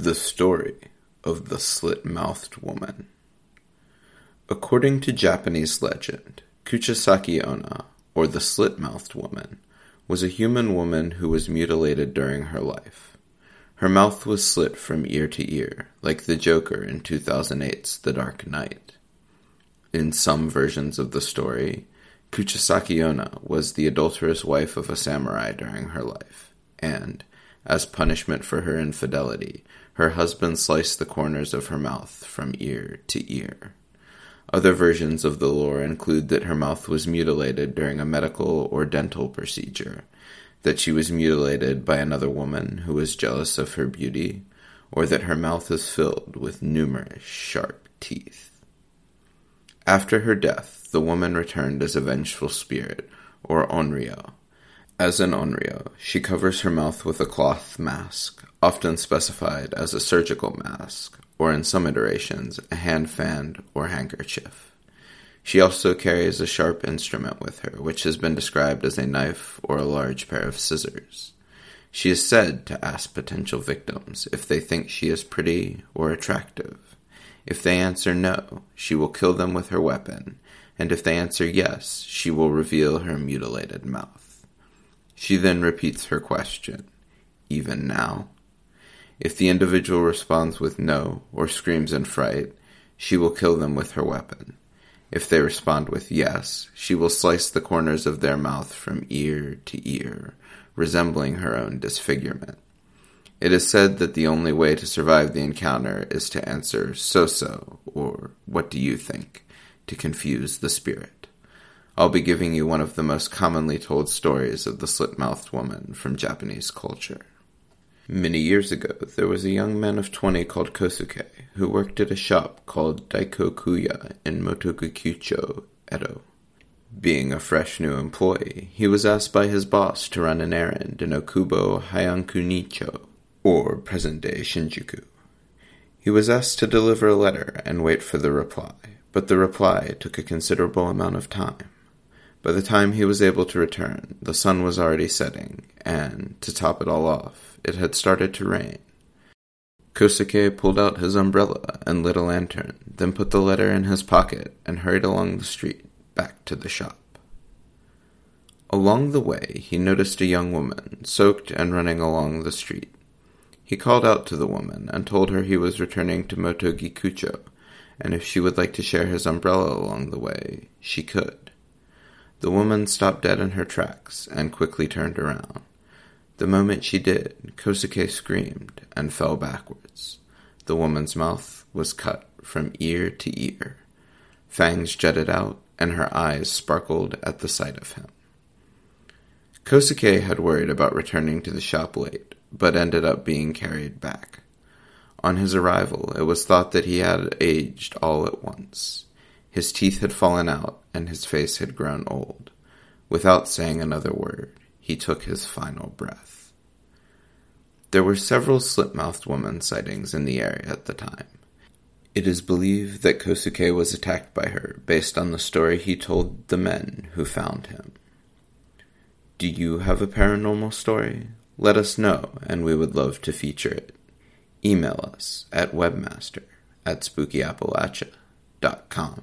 The story of the slit-mouthed woman. According to Japanese legend, Kuchisake Onna, or the slit-mouthed woman, was a human woman who was mutilated during her life. Her mouth was slit from ear to ear, like the Joker in 2008's The Dark Knight. In some versions of the story, Kuchisake Onna was the adulterous wife of a samurai during her life, and, as punishment for her infidelity, her husband sliced the corners of her mouth from ear to ear. Other versions of the lore include that her mouth was mutilated during a medical or dental procedure, that she was mutilated by another woman who was jealous of her beauty, or that her mouth is filled with numerous sharp teeth. After her death, the woman returned as a vengeful spirit, or onryo, as in onryo, she covers her mouth with a cloth mask, often specified as a surgical mask, or in some iterations, a hand fan or handkerchief. She also carries a sharp instrument with her, which has been described as a knife or a large pair of scissors. She is said to ask potential victims if they think she is pretty or attractive. If they answer no, she will kill them with her weapon, and if they answer yes, she will reveal her mutilated mouth. She then repeats her question, even now? If the individual responds with no or screams in fright, she will kill them with her weapon. If they respond with yes, she will slice the corners of their mouth from ear to ear, resembling her own disfigurement. It is said that the only way to survive the encounter is to answer so so or what do you think to confuse the spirit. I'll be giving you one of the most commonly told stories of the slit-mouthed woman from Japanese culture. Many years ago, there was a young man of 20 called Kosuke who worked at a shop called Daikokuya in Motokikucho, Edo. Being a fresh new employee, he was asked by his boss to run an errand in Okubo Hyakunincho, or present-day Shinjuku. He was asked to deliver a letter and wait for the reply, but the reply took a considerable amount of time. By the time he was able to return, the sun was already setting, and, to top it all off, it had started to rain. Kosuke pulled out his umbrella and lit a lantern, then put the letter in his pocket and hurried along the street back to the shop. Along the way, he noticed a young woman, soaked and running along the street. He called out to the woman and told her he was returning to Motokikucho, and if she would like to share his umbrella along the way, she could. The woman stopped dead in her tracks and quickly turned around. The moment she did, Kosuke screamed and fell backwards. The woman's mouth was cut from ear to ear. Fangs jutted out, and her eyes sparkled at the sight of him. Kosuke had worried about returning to the shop late, but ended up being carried back. On his arrival, it was thought that he had aged all at once. His teeth had fallen out, and his face had grown old. Without saying another word, he took his final breath. There were several slit-mouthed woman sightings in the area at the time. It is believed that Kosuke was attacked by her based on the story he told the men who found him. Do you have a paranormal story? Let us know, and we would love to feature it. Email us at webmaster at spookyappalachia.com.